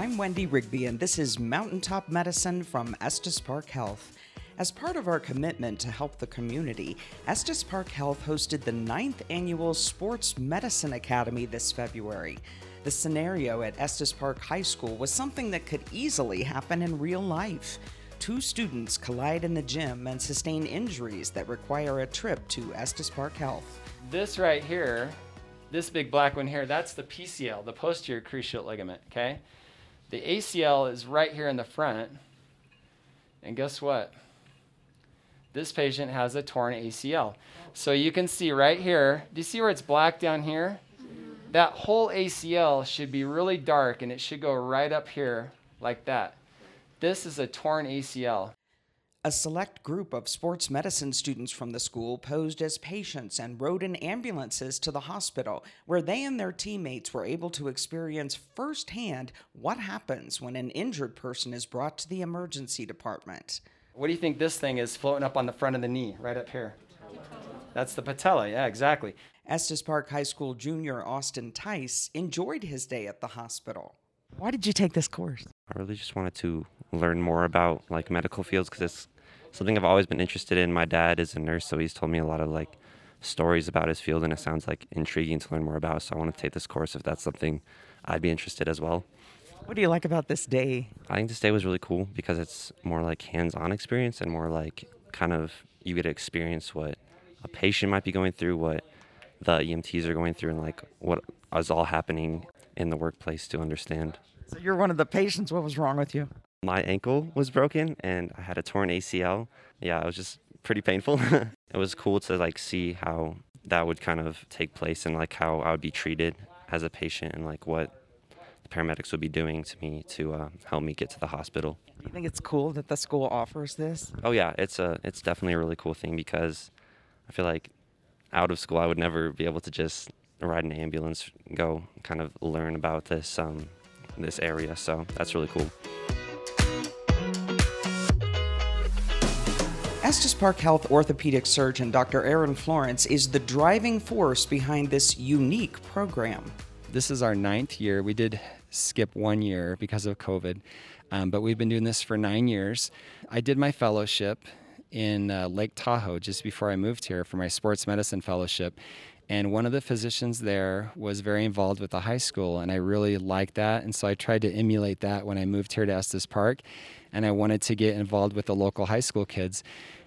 I'm Wendy Rigby, and this is Mountaintop Medicine from Estes Park Health. As part of our commitment to help the community, Estes Park Health hosted the ninth annual Sports Medicine Academy this February. The scenario at Estes Park High School was something that could easily happen in real life. Two students collide in the gym and sustain injuries that require a trip to Estes Park Health. This right here, this big black one here, that's the PCL, the posterior cruciate ligament, okay? The ACL is right here in the front. And guess what? This patient has a torn ACL. So you can see right here, do you see where it's black down here? That whole ACL should be really dark and it should go right up here like that. This is a torn ACL. A select group of sports medicine students from the school posed as patients and rode in ambulances to the hospital, where they and their teammates were able to experience firsthand what happens when an injured person is brought to the emergency department. What do you think this thing is floating up on the front of the knee, right up here? That's the patella, yeah, exactly. Estes Park High School junior Austin Tice enjoyed his day at the hospital. Why did you take this course? I really just wanted to learn more about like medical fields because it's something I've always been interested in. My dad is a nurse, so he's told me a lot of like stories about his field, and it sounds like intriguing to learn more about. So I want to take this course if that's something I'd be interested as well. What do you like about this day? I think this day was really cool because it's more like hands-on experience and more like kind of you get to experience what a patient might be going through, what the EMTs are going through, and like what is all happening in the workplace to understand. So you're one of the patients. What was wrong with you? My ankle was broken and I had a torn ACL. Yeah, it was just pretty painful. it was cool to like see how that would kind of take place and like how I would be treated as a patient and like what the paramedics would be doing to me to uh, help me get to the hospital. Do you think it's cool that the school offers this? Oh yeah, it's a it's definitely a really cool thing because I feel like out of school I would never be able to just ride an ambulance, go kind of learn about this um, this area. So that's really cool. Estes Park Health orthopedic surgeon Dr. Aaron Florence is the driving force behind this unique program. This is our ninth year. We did skip one year because of COVID, um, but we've been doing this for nine years. I did my fellowship in uh, Lake Tahoe just before I moved here for my sports medicine fellowship. And one of the physicians there was very involved with the high school, and I really liked that. And so I tried to emulate that when I moved here to Estes Park, and I wanted to get involved with the local high school kids.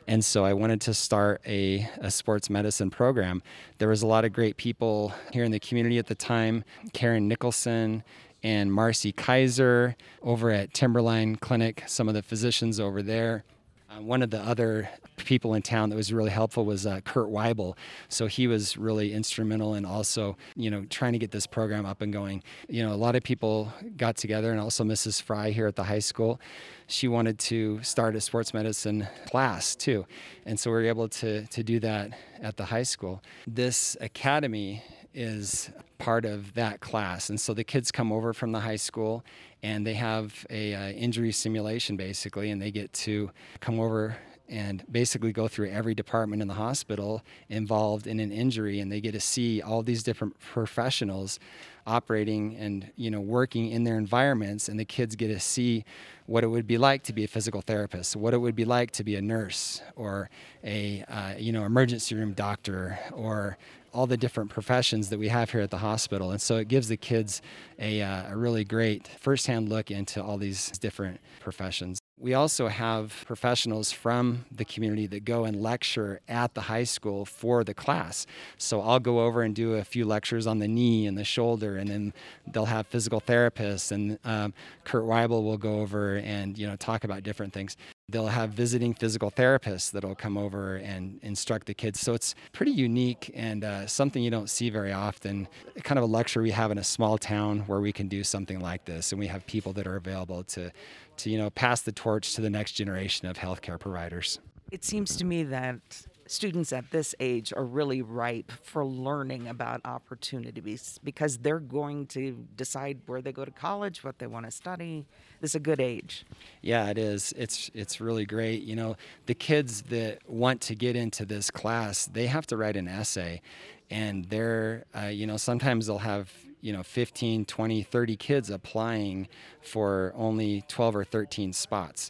And so I wanted to start a, a, sports medicine program. There was a lot of great people here in the community at the time Karen Nicholson and Marcy Kaiser over at Timberline Clinic, some of the physicians over there. Uh, one of the other people in town that was really helpful was uh, Kurt Weibel. So he was really instrumental in also, you know, trying to get this program up and going. You know, a lot of people got together, and also Mrs. Fry here at the high school. She wanted to start a sports medicine class too, and so we were able to to do that at the high school. This academy is part of that class. And so the kids come over from the high school and they have a uh, injury simulation basically, and they get to come over and basically go through every department in the hospital involved in an injury and they get to see all these different professionals operating and you know working in their environments and the kids get to see what it would be like to be a physical therapist what it would be like to be a nurse or a uh, you know emergency room doctor or all the different professions that we have here at the hospital. And so it gives the kids a, uh, a really great firsthand look into all these different professions. We also have professionals from the community that go and lecture at the high school for the class. So I'll go over and do a few lectures on the knee and the shoulder, and then they'll have physical therapists, and um, Kurt Weibel will go over and you know talk about different things. They'll have visiting physical therapists that'll come over and instruct the kids. So it's pretty unique and uh, something you don't see very often. Kind of a luxury we have in a small town where we can do something like this, and we have people that are available to, to you know, pass the torch to the next generation of healthcare providers. It seems to me that students at this age are really ripe for learning about opportunities because they're going to decide where they go to college, what they want to study. Is a good age. Yeah, it is. It's it's really great. You know, the kids that want to get into this class, they have to write an essay, and they're uh, you know sometimes they'll have you know 15 20 30 kids applying for only 12 or 13 spots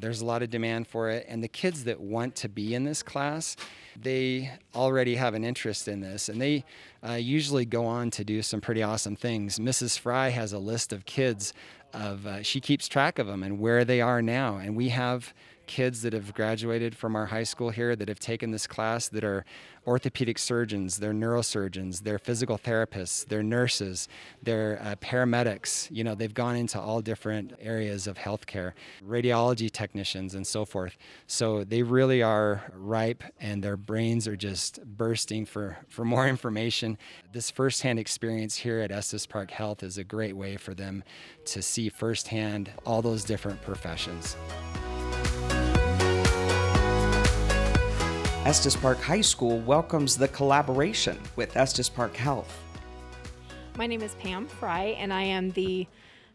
there's a lot of demand for it. And the kids that want to be in this class they already have an interest in this. And they uh, usually go on to do some pretty awesome things. Mrs fry has a list of kids of uh, she keeps track of them and where they are now. And we have kids that have graduated from our high school here that have taken this class that are orthopedic surgeons, they're neurosurgeons, they're physical therapists, they're nurses, they're uh, paramedics. You know, they've gone into all different areas of healthcare, radiology technicians, and so forth. So they really are ripe and their brains are just bursting for, for more information. This firsthand experience here at Estes Park Health is a great way for them to see firsthand all those different professions. Estes Park High School welcomes the collaboration with Estes Park Health. My name is Pam Fry, and I am the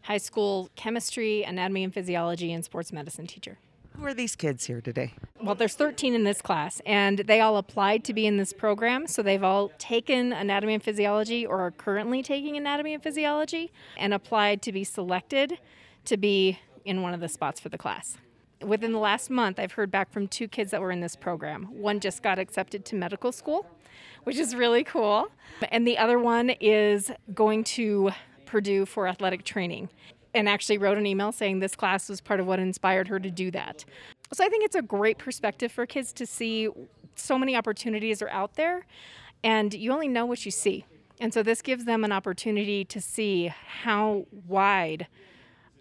high school chemistry, anatomy and physiology, and sports medicine teacher. Who are these kids here today? Well, there's 13 in this class, and they all applied to be in this program. So they've all taken anatomy and physiology or are currently taking anatomy and physiology and applied to be selected to be in one of the spots for the class within the last month, I've heard back from two kids that were in this program. One just got accepted to medical school, which is really cool. And the other one is going to Purdue for athletic training and actually wrote an email saying this class was part of what inspired her to do that. So I think it's a great perspective for kids to see so many opportunities are out there and you only know what you see. And so this gives them an opportunity to see how wide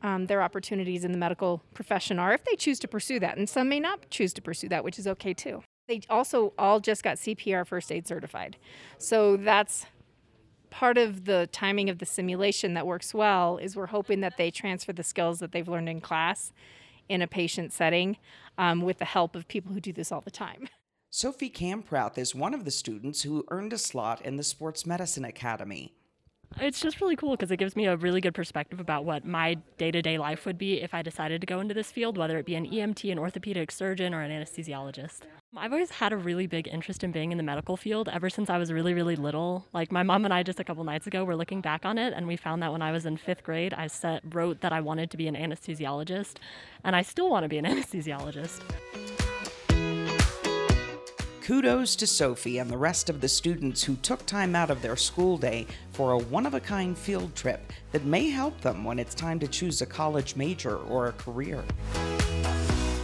um, their opportunities in the medical profession are if they choose to pursue that. And some may not choose to pursue that, which is okay too. They also all just got CPR first aid certified. So that's part of the timing of the simulation that works well is we're hoping that they transfer the skills that they've learned in class in a patient setting um, with the help of people who do this all the time. Sophie Kamprath is one of the students who earned a slot in the Sports Medicine Academy. It's just really cool because it gives me a really good perspective about what my day to day life would be if I decided to go into this field, whether it be an EMT, an orthopedic surgeon, or an anesthesiologist. I've always had a really big interest in being in the medical field ever since I was really, really little. Like my mom and I just a couple nights ago were looking back on it, and we found that when I was in fifth grade, I set, wrote that I wanted to be an anesthesiologist, and I still want to be an anesthesiologist. Kudos to Sophie and the rest of the students who took time out of their school day for a one of a kind field trip that may help them when it's time to choose a college major or a career.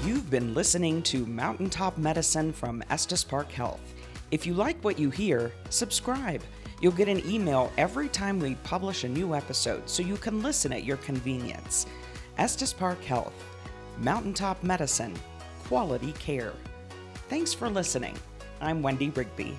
You've been listening to Mountaintop Medicine from Estes Park Health. If you like what you hear, subscribe. You'll get an email every time we publish a new episode so you can listen at your convenience. Estes Park Health, Mountaintop Medicine, Quality Care. Thanks for listening. I'm Wendy Rigby.